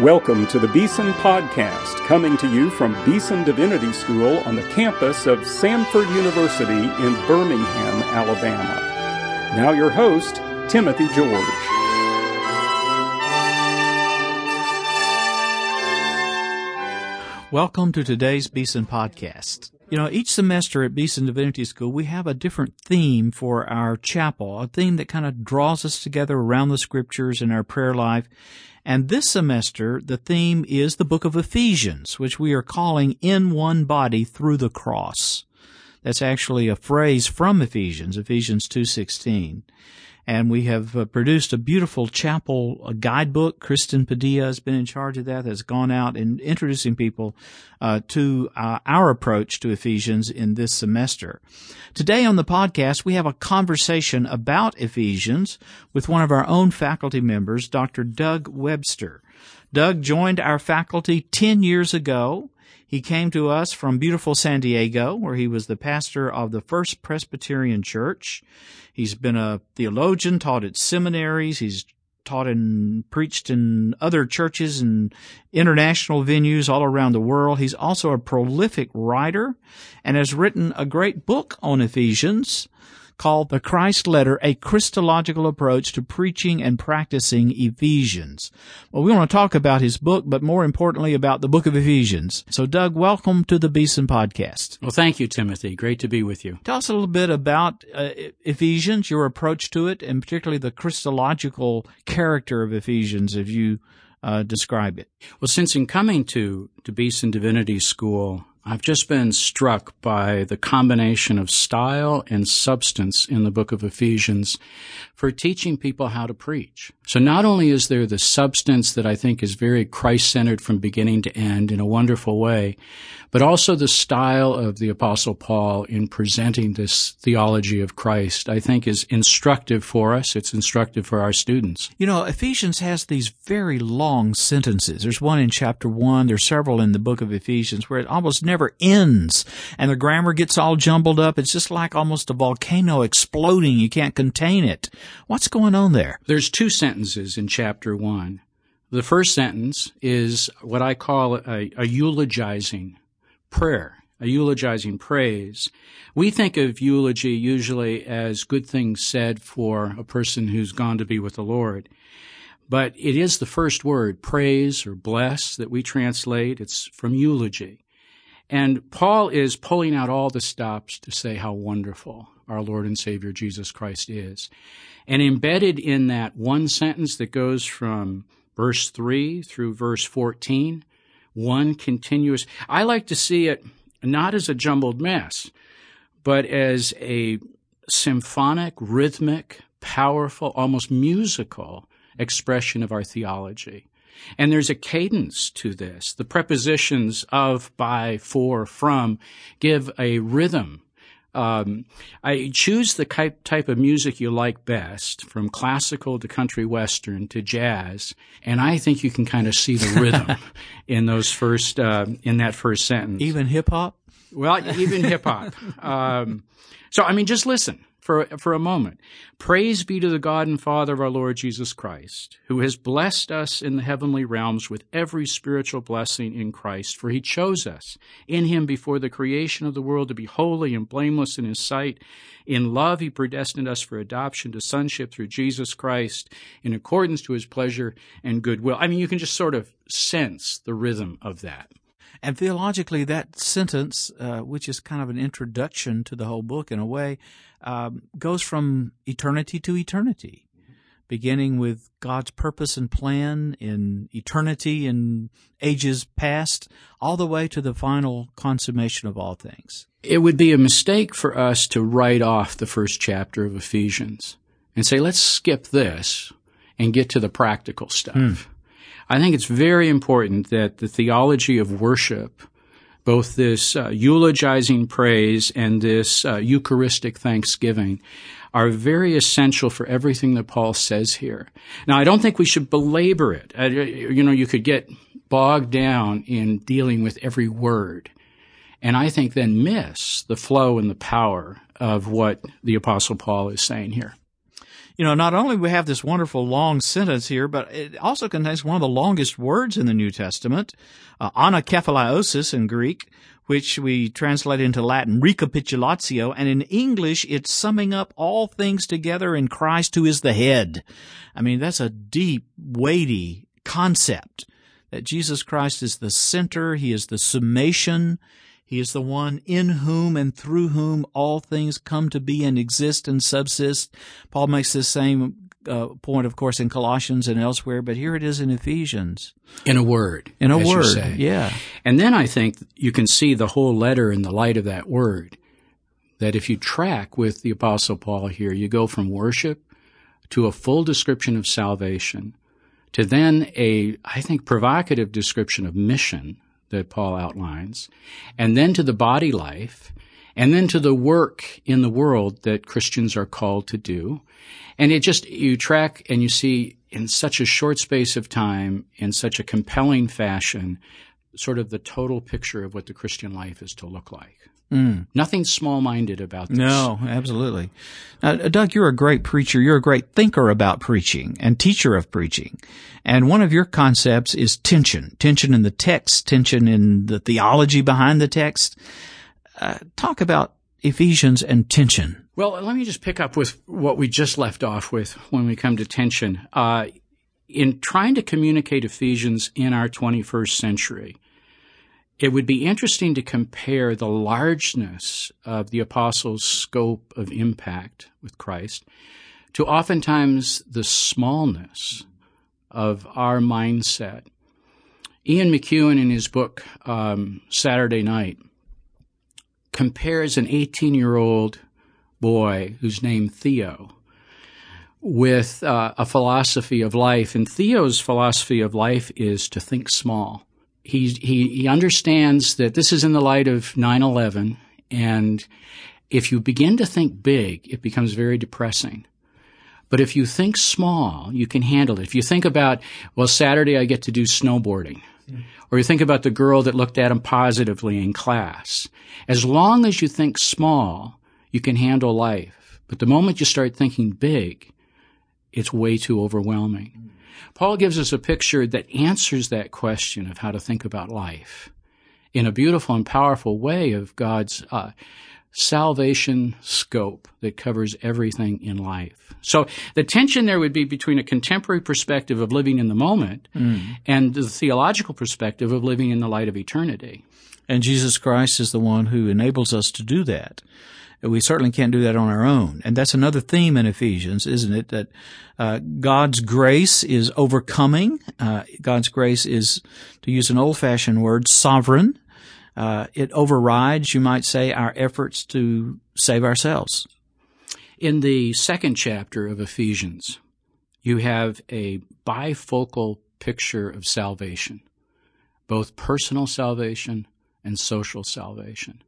Welcome to the Beeson Podcast, coming to you from Beeson Divinity School on the campus of Samford University in Birmingham, Alabama. Now, your host, Timothy George. Welcome to today's Beeson Podcast. You know, each semester at Beeson Divinity School, we have a different theme for our chapel, a theme that kind of draws us together around the scriptures and our prayer life. And this semester, the theme is the book of Ephesians, which we are calling In One Body Through the Cross. That's actually a phrase from Ephesians, Ephesians 2.16 and we have uh, produced a beautiful chapel a guidebook. Kristen Padilla has been in charge of that. Has gone out and introducing people uh, to uh, our approach to Ephesians in this semester. Today on the podcast, we have a conversation about Ephesians with one of our own faculty members, Dr. Doug Webster. Doug joined our faculty 10 years ago. He came to us from beautiful San Diego, where he was the pastor of the First Presbyterian Church. He's been a theologian, taught at seminaries. He's taught and preached in other churches and international venues all around the world. He's also a prolific writer and has written a great book on Ephesians called The Christ Letter, a Christological Approach to Preaching and Practicing Ephesians. Well, we want to talk about his book, but more importantly about the book of Ephesians. So Doug, welcome to the Beeson Podcast. Well, thank you, Timothy. Great to be with you. Tell us a little bit about uh, Ephesians, your approach to it, and particularly the Christological character of Ephesians as you uh, describe it. Well, since in coming to, to Beeson Divinity School, I've just been struck by the combination of style and substance in the book of Ephesians for teaching people how to preach. So not only is there the substance that I think is very Christ-centered from beginning to end in a wonderful way, but also the style of the apostle Paul in presenting this theology of Christ, I think is instructive for us. It's instructive for our students. You know, Ephesians has these very long sentences. There's one in chapter one. There's several in the book of Ephesians where it almost never ends and the grammar gets all jumbled up. It's just like almost a volcano exploding. You can't contain it. What's going on there? There's two sentences in chapter one. The first sentence is what I call a, a eulogizing prayer, a eulogizing praise. We think of eulogy usually as good things said for a person who's gone to be with the Lord. But it is the first word, praise or bless, that we translate. It's from eulogy. And Paul is pulling out all the stops to say how wonderful our Lord and Savior Jesus Christ is. And embedded in that one sentence that goes from verse 3 through verse 14 one continuous. I like to see it not as a jumbled mess, but as a symphonic, rhythmic, powerful, almost musical expression of our theology. And there's a cadence to this. The prepositions of, by, for, from give a rhythm um, I choose the type of music you like best, from classical to country western to jazz, and I think you can kind of see the rhythm in those first uh, in that first sentence. Even hip hop. Well, even hip hop. Um, so I mean, just listen for, for a moment. Praise be to the God and Father of our Lord Jesus Christ, who has blessed us in the heavenly realms with every spiritual blessing in Christ, for he chose us in him before the creation of the world to be holy and blameless in his sight. In love, he predestined us for adoption to sonship through Jesus Christ in accordance to his pleasure and goodwill. I mean, you can just sort of sense the rhythm of that. And theologically, that sentence, uh, which is kind of an introduction to the whole book in a way, um, goes from eternity to eternity, beginning with God's purpose and plan in eternity and ages past, all the way to the final consummation of all things. It would be a mistake for us to write off the first chapter of Ephesians and say, let's skip this and get to the practical stuff. Mm. I think it's very important that the theology of worship, both this uh, eulogizing praise and this uh, Eucharistic thanksgiving, are very essential for everything that Paul says here. Now, I don't think we should belabor it. Uh, you know, you could get bogged down in dealing with every word. And I think then miss the flow and the power of what the Apostle Paul is saying here. You know, not only we have this wonderful long sentence here, but it also contains one of the longest words in the New Testament, uh, in Greek, which we translate into Latin recapitulatio, and in English it's summing up all things together in Christ who is the head. I mean, that's a deep, weighty concept that Jesus Christ is the center, He is the summation, He is the one in whom and through whom all things come to be and exist and subsist. Paul makes this same uh, point, of course, in Colossians and elsewhere, but here it is in Ephesians. In a word. In a word, yeah. And then I think you can see the whole letter in the light of that word. That if you track with the Apostle Paul here, you go from worship to a full description of salvation to then a, I think, provocative description of mission that Paul outlines, and then to the body life, and then to the work in the world that Christians are called to do. And it just, you track and you see in such a short space of time, in such a compelling fashion, sort of the total picture of what the Christian life is to look like. Mm. Nothing small minded about this. No, absolutely. Now, Doug, you're a great preacher. You're a great thinker about preaching and teacher of preaching. And one of your concepts is tension. Tension in the text, tension in the theology behind the text. Uh, talk about Ephesians and tension. Well, let me just pick up with what we just left off with when we come to tension. Uh, in trying to communicate Ephesians in our 21st century, it would be interesting to compare the largeness of the apostles' scope of impact with Christ to oftentimes the smallness of our mindset. Ian McEwan, in his book um, Saturday Night, compares an 18 year old boy who's named Theo with uh, a philosophy of life. And Theo's philosophy of life is to think small he, he, he understands that this is in the light of 9-11 and if you begin to think big, it becomes very depressing. But if you think small, you can handle it. If you think about, well, Saturday I get to do snowboarding. Or you think about the girl that looked at him positively in class. As long as you think small, you can handle life. But the moment you start thinking big, it's way too overwhelming. Paul gives us a picture that answers that question of how to think about life in a beautiful and powerful way of God's uh, salvation scope that covers everything in life. So the tension there would be between a contemporary perspective of living in the moment mm. and the theological perspective of living in the light of eternity. And Jesus Christ is the one who enables us to do that. We certainly can't do that on our own. And that's another theme in Ephesians, isn't it? That uh, God's grace is overcoming. Uh, God's grace is, to use an old-fashioned word, sovereign. Uh, it overrides, you might say, our efforts to save ourselves. In the second chapter of Ephesians, you have a bifocal picture of salvation, both personal salvation and social salvation.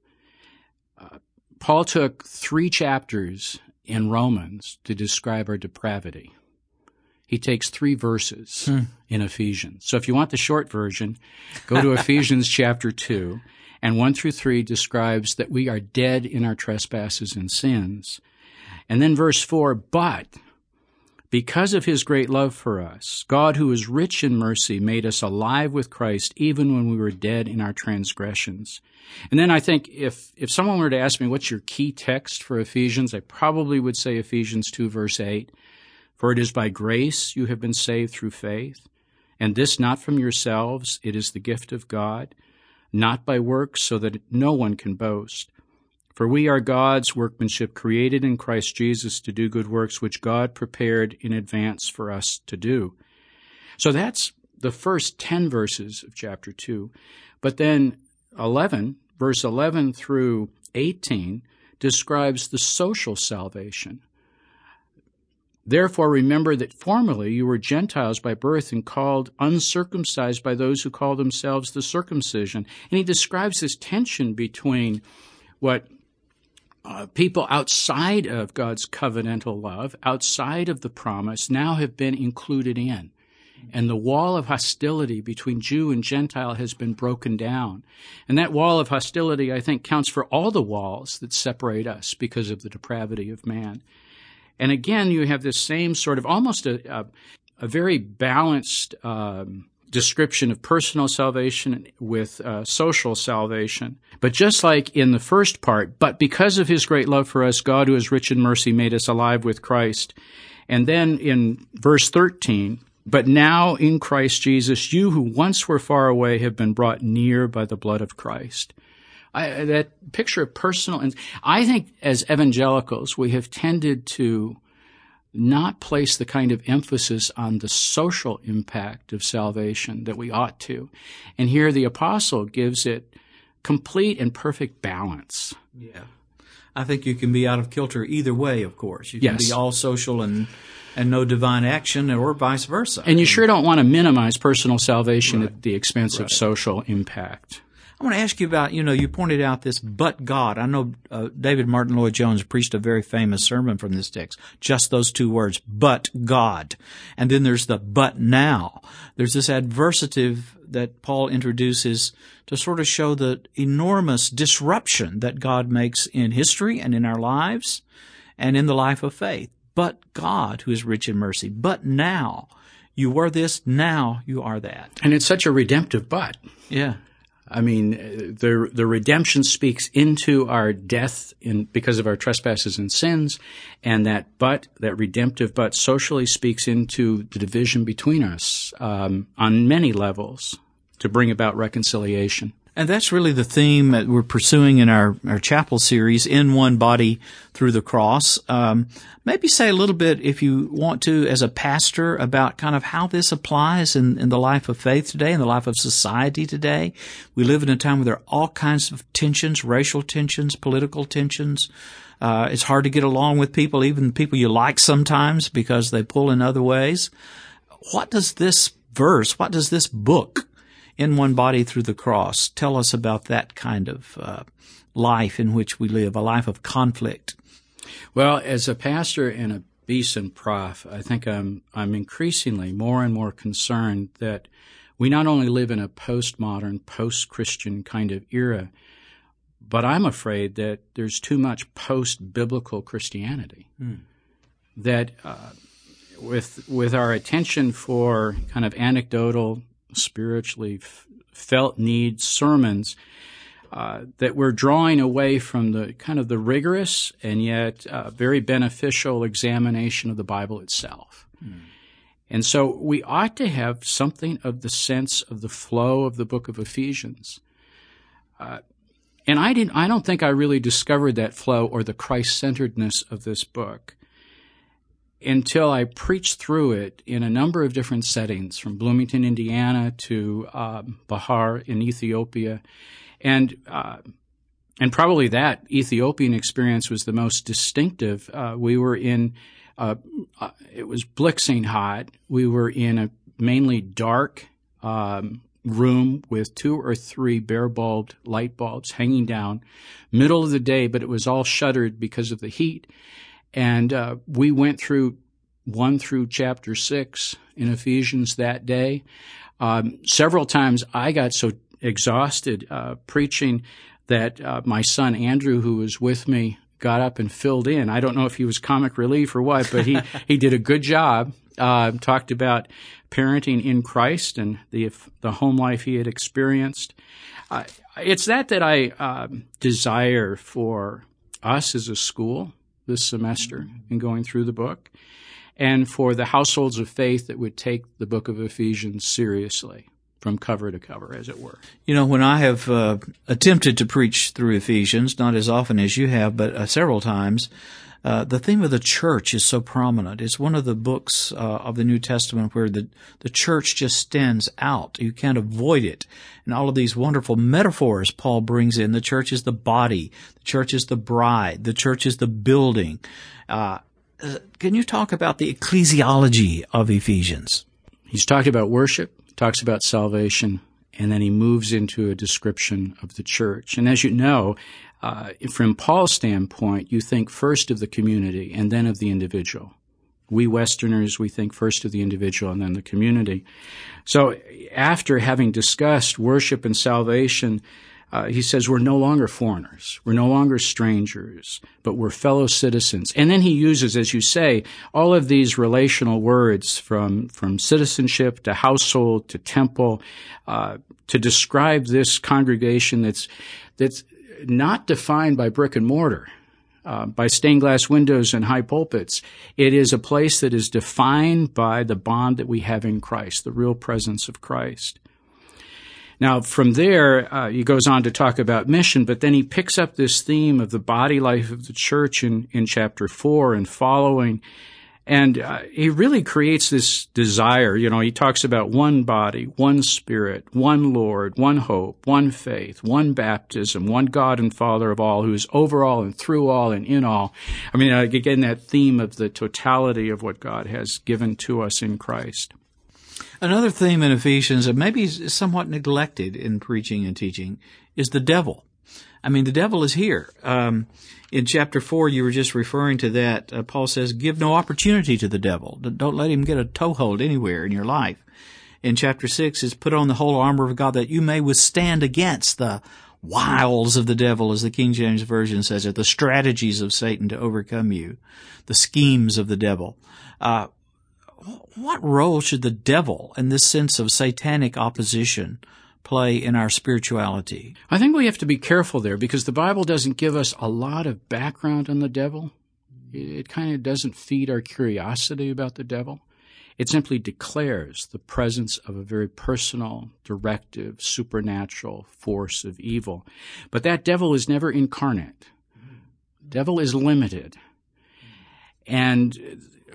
Uh, Paul took three chapters in Romans to describe our depravity. He takes three verses hmm. in Ephesians. So if you want the short version, go to Ephesians chapter 2, and 1 through 3 describes that we are dead in our trespasses and sins. And then verse 4, but because of his great love for us, God, who is rich in mercy, made us alive with Christ even when we were dead in our transgressions. And then I think if, if someone were to ask me what's your key text for Ephesians, I probably would say Ephesians 2 verse 8. For it is by grace you have been saved through faith, and this not from yourselves, it is the gift of God, not by works so that no one can boast. For we are God's workmanship created in Christ Jesus to do good works which God prepared in advance for us to do. So that's the first 10 verses of chapter 2. But then 11, verse 11 through 18, describes the social salvation. Therefore, remember that formerly you were Gentiles by birth and called uncircumcised by those who call themselves the circumcision. And he describes this tension between what uh, people outside of God's covenantal love, outside of the promise, now have been included in. And the wall of hostility between Jew and Gentile has been broken down. And that wall of hostility, I think, counts for all the walls that separate us because of the depravity of man. And again, you have this same sort of almost a, a, a very balanced um, description of personal salvation with uh, social salvation. But just like in the first part, but because of his great love for us, God, who is rich in mercy, made us alive with Christ. And then in verse 13, but now in Christ Jesus, you who once were far away have been brought near by the blood of Christ. I, that picture of personal, and I think as evangelicals, we have tended to not place the kind of emphasis on the social impact of salvation that we ought to. And here the apostle gives it complete and perfect balance. Yeah. I think you can be out of kilter either way, of course. You can yes. be all social and and no divine action or vice versa. And you sure don't want to minimize personal salvation right. at the expense right. of social impact. I want to ask you about, you know, you pointed out this, but God. I know uh, David Martyn Lloyd-Jones preached a very famous sermon from this text. Just those two words, but God. And then there's the but now. There's this adversative that Paul introduces to sort of show the enormous disruption that God makes in history and in our lives and in the life of faith. But God, who is rich in mercy. But now. You were this, now you are that. And it's such a redemptive but. Yeah. I mean, the the redemption speaks into our death in because of our trespasses and sins, and that but that redemptive but socially speaks into the division between us um, on many levels to bring about reconciliation. And that's really the theme that we're pursuing in our, our chapel series, In One Body Through the Cross. Um, maybe say a little bit, if you want to, as a pastor, about kind of how this applies in, in the life of faith today, in the life of society today. We live in a time where there are all kinds of tensions, racial tensions, political tensions. Uh, it's hard to get along with people, even people you like sometimes, because they pull in other ways. What does this verse, what does this book in one body through the cross. Tell us about that kind of uh, life in which we live, a life of conflict. Well, as a pastor and a Beeson prof, I think I'm I'm increasingly more and more concerned that we not only live in a postmodern, post-Christian kind of era, but I'm afraid that there's too much post-biblical Christianity. Mm. That uh, with with our attention for kind of anecdotal spiritually f- felt needs sermons uh, that we're drawing away from the kind of the rigorous and yet uh, very beneficial examination of the Bible itself. Mm. And so we ought to have something of the sense of the flow of the book of Ephesians. Uh, and I didn't, I don't think I really discovered that flow or the Christ centeredness of this book until I preached through it in a number of different settings, from Bloomington, Indiana to um, Bahar in Ethiopia, and uh, and probably that Ethiopian experience was the most distinctive. Uh, we were in uh, uh it was blixing hot. We were in a mainly dark um, room with two or three bare bulbed light bulbs hanging down, middle of the day, but it was all shuttered because of the heat and uh, we went through 1 through chapter 6 in Ephesians that day. Um, several times I got so exhausted uh, preaching that uh, my son Andrew, who was with me, got up and filled in. I don't know if he was comic relief or what, but he, he did a good job. Uh, talked about parenting in Christ and the the home life he had experienced. Uh, it's that that I um, desire for us as a school this semester in going through the book, and for the households of faith that would take the book of Ephesians seriously from cover to cover, as it were. You know, when I have uh, attempted to preach through Ephesians, not as often as you have, but uh, several times, uh, the theme of the church is so prominent. It's one of the books uh, of the New Testament where the, the church just stands out. You can't avoid it. And all of these wonderful metaphors Paul brings in. The church is the body. The church is the bride. The church is the building. Uh, uh can you talk about the ecclesiology of Ephesians? He's talked about worship, talks about salvation, and then he moves into a description of the church. And as you know, uh, from Paul's standpoint, you think first of the community and then of the individual. We Westerners, we think first of the individual and then the community. So after having discussed worship and salvation, uh, he says we're no longer foreigners, we're no longer strangers, but we're fellow citizens. And then he uses, as you say, all of these relational words from from citizenship to household to temple uh, to describe this congregation that's that's not defined by brick and mortar. Uh, by stained glass windows and high pulpits. It is a place that is defined by the bond that we have in Christ, the real presence of Christ. Now, from there, uh, he goes on to talk about mission, but then he picks up this theme of the body life of the church in, in chapter four and following. And uh, he really creates this desire. You know, he talks about one body, one spirit, one Lord, one hope, one faith, one baptism, one God and Father of all, who is over all and through all and in all. I mean, uh, again, that theme of the totality of what God has given to us in Christ. Another theme in Ephesians that maybe is somewhat neglected in preaching and teaching is the devil. I mean, the devil is here. Um, in chapter four, you were just referring to that. Uh, Paul says, "Give no opportunity to the devil. Don't let him get a toehold anywhere in your life." In chapter six, is put on the whole armor of God that you may withstand against the wiles of the devil, as the King James Version says it, the strategies of Satan to overcome you, the schemes of the devil. Uh, what role should the devil in this sense of satanic opposition play in our spirituality? I think we have to be careful there because the Bible doesn't give us a lot of background on the devil. It kind of doesn't feed our curiosity about the devil. It simply declares the presence of a very personal, directive, supernatural force of evil. But that devil is never incarnate. Devil is limited. And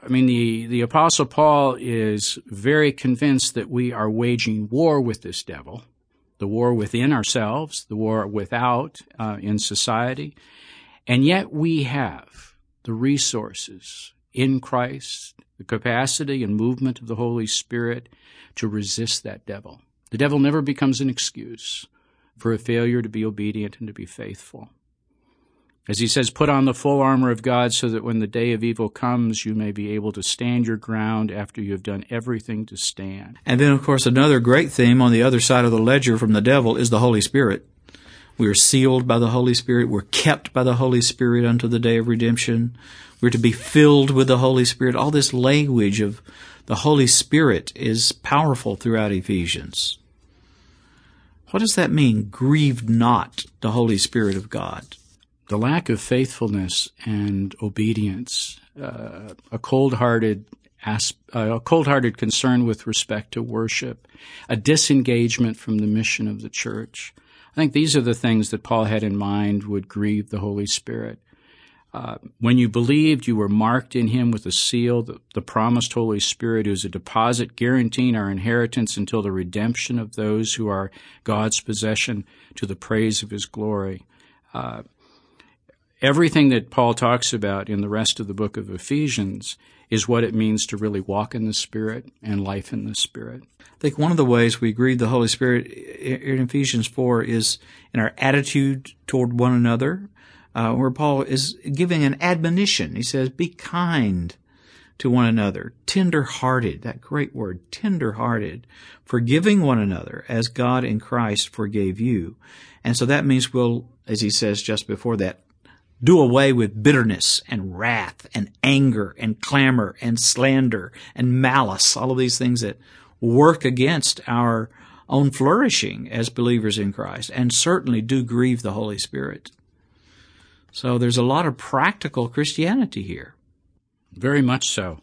I mean, the, the Apostle Paul is very convinced that we are waging war with this devil, the war within ourselves, the war without uh, in society, and yet we have the resources in Christ, the capacity and movement of the Holy Spirit to resist that devil. The devil never becomes an excuse for a failure to be obedient and to be faithful. As he says, put on the full armor of God so that when the day of evil comes, you may be able to stand your ground after you have done everything to stand. And then, of course, another great theme on the other side of the ledger from the devil is the Holy Spirit. We are sealed by the Holy Spirit. We're kept by the Holy Spirit unto the day of redemption. We're to be filled with the Holy Spirit. All this language of the Holy Spirit is powerful throughout Ephesians. What does that mean? Grieve not the Holy Spirit of God the lack of faithfulness and obedience, uh, a cold-hearted asp- uh, a cold-hearted concern with respect to worship, a disengagement from the mission of the church. I think these are the things that Paul had in mind would grieve the Holy Spirit. Uh, when you believed, you were marked in him with a seal, the, the promised Holy Spirit, who is a deposit guaranteeing our inheritance until the redemption of those who are God's possession to the praise of his glory. Uh, everything that Paul talks about in the rest of the book of Ephesians is what it means to really walk in the Spirit and life in the Spirit. I think one of the ways we grieve the Holy Spirit in Ephesians 4 is in our attitude toward one another, uh, where Paul is giving an admonition. He says, Be kind to one another, tender hearted, that great word, tender hearted, forgiving one another as God in Christ forgave you. And so that means we'll, as he says just before that, do away with bitterness and wrath and anger and clamor and slander and malice, all of these things that work against our own flourishing as believers in Christ and certainly do grieve the Holy Spirit. So there's a lot of practical Christianity here. Very much so.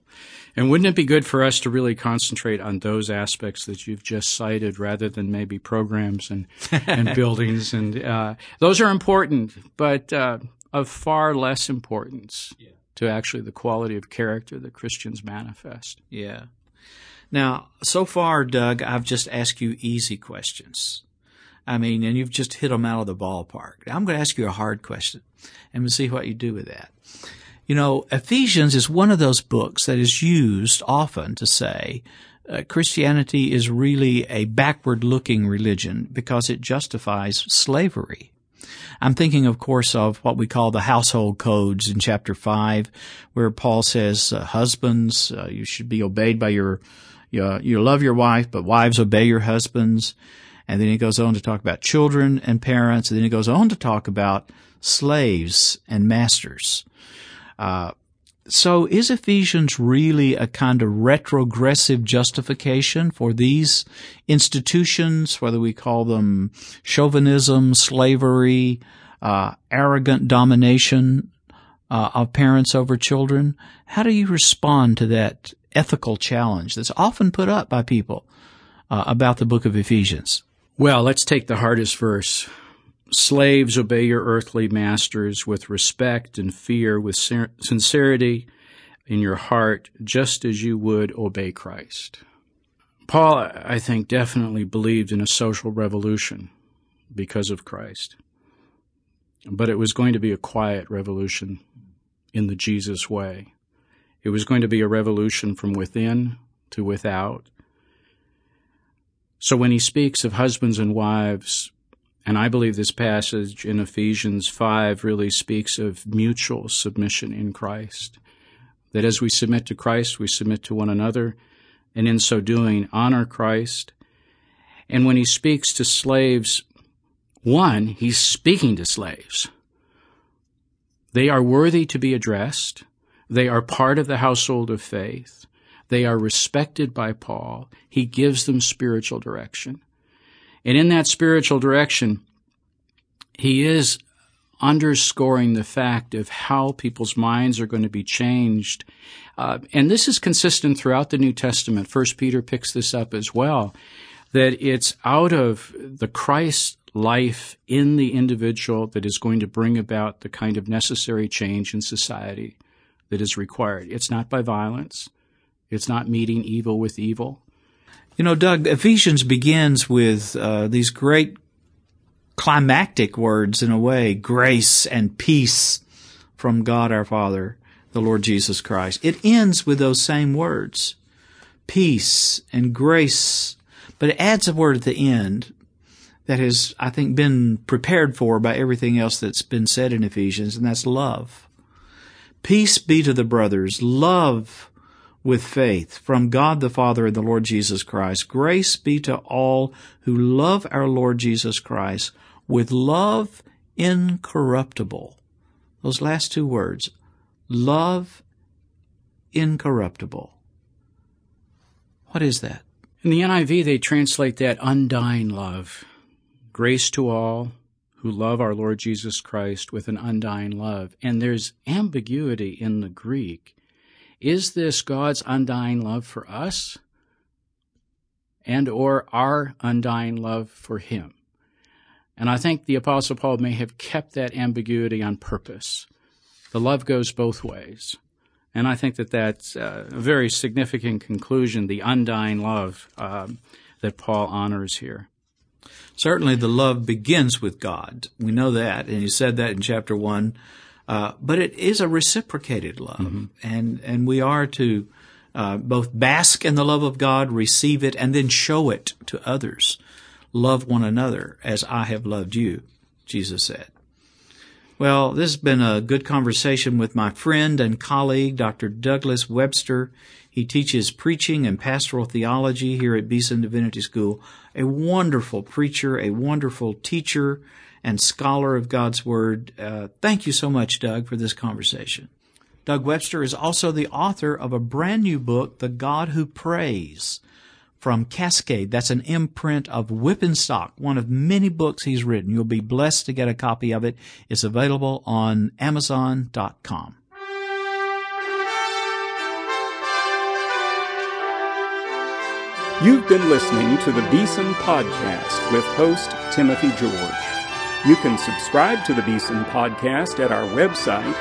And wouldn't it be good for us to really concentrate on those aspects that you've just cited rather than maybe programs and, and buildings? And uh, those are important, but uh, of far less importance yeah. to actually the quality of character that Christians manifest. Yeah. Now, so far, Doug, I've just asked you easy questions. I mean, and you've just hit them out of the ballpark. Now, I'm going to ask you a hard question, and we'll see what you do with that. You know, Ephesians is one of those books that is used often to say uh, Christianity is really a backward looking religion because it justifies slavery. I'm thinking, of course, of what we call the household codes in chapter 5, where Paul says, uh, husbands, uh, you should be obeyed by your, you, you love your wife, but wives obey your husbands. And then he goes on to talk about children and parents. And then he goes on to talk about slaves and masters. Uh, so is Ephesians really a kind of retrogressive justification for these institutions, whether we call them chauvinism, slavery, uh, arrogant domination uh, of parents over children? How do you respond to that ethical challenge that's often put up by people uh, about the book of Ephesians? Well, let's take the hardest verse. Slaves, obey your earthly masters with respect and fear, with sincerity in your heart, just as you would obey Christ. Paul, I think, definitely believed in a social revolution because of Christ. But it was going to be a quiet revolution in the Jesus way. It was going to be a revolution from within to without. So when he speaks of husbands and wives and I believe this passage in Ephesians 5 really speaks of mutual submission in Christ. That as we submit to Christ, we submit to one another, and in so doing, honor Christ. And when he speaks to slaves, one, he's speaking to slaves. They are worthy to be addressed. They are part of the household of faith. They are respected by Paul. He gives them spiritual direction. And in that spiritual direction, he is underscoring the fact of how people's minds are going to be changed. Uh, and this is consistent throughout the New Testament. First Peter picks this up as well, that it's out of the Christ life in the individual that is going to bring about the kind of necessary change in society that is required. It's not by violence. It's not meeting evil with evil. You know, Doug, Ephesians begins with uh, these great climactic words in a way grace and peace from God our Father, the Lord Jesus Christ. It ends with those same words peace and grace, but it adds a word at the end that has, I think, been prepared for by everything else that's been said in Ephesians, and that's love. Peace be to the brothers, love with faith from God the Father and the Lord Jesus Christ. Grace be to all who love our Lord Jesus Christ with love incorruptible. Those last two words, love incorruptible. What is that? In the NIV, they translate that undying love. Grace to all who love our Lord Jesus Christ with an undying love. And there's ambiguity in the Greek. Is this God's undying love for us and or our undying love for him? And I think the apostle Paul may have kept that ambiguity on purpose. The love goes both ways. And I think that that's a very significant conclusion, the undying love um, that Paul honors here. Certainly the love begins with God. We know that, and he said that in chapter one. Uh, but it is a reciprocated love, mm-hmm. and and we are to uh, both bask in the love of God, receive it, and then show it to others. Love one another as I have loved you, Jesus said. Well, this has been a good conversation with my friend and colleague, Dr. Douglas Webster. He teaches preaching and pastoral theology here at Beeson Divinity School. A wonderful preacher, a wonderful teacher, and scholar of God's Word. Uh, thank you so much, Doug, for this conversation. Doug Webster is also the author of a brand new book, The God Who Prays, from Cascade. That's an imprint of Wipf and Stock, one of many books he's written. You'll be blessed to get a copy of it. It's available on Amazon.com. You've been listening to the Beeson Podcast with host Timothy George. You can subscribe to the Beeson podcast at our website,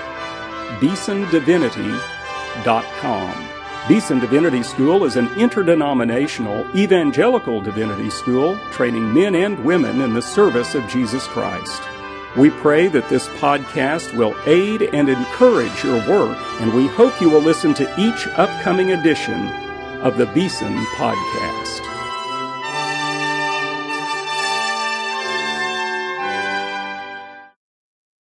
beesondivinity.com. Beeson Divinity School is an interdenominational evangelical divinity school training men and women in the service of Jesus Christ. We pray that this podcast will aid and encourage your work, and we hope you will listen to each upcoming edition of the Beeson Podcast.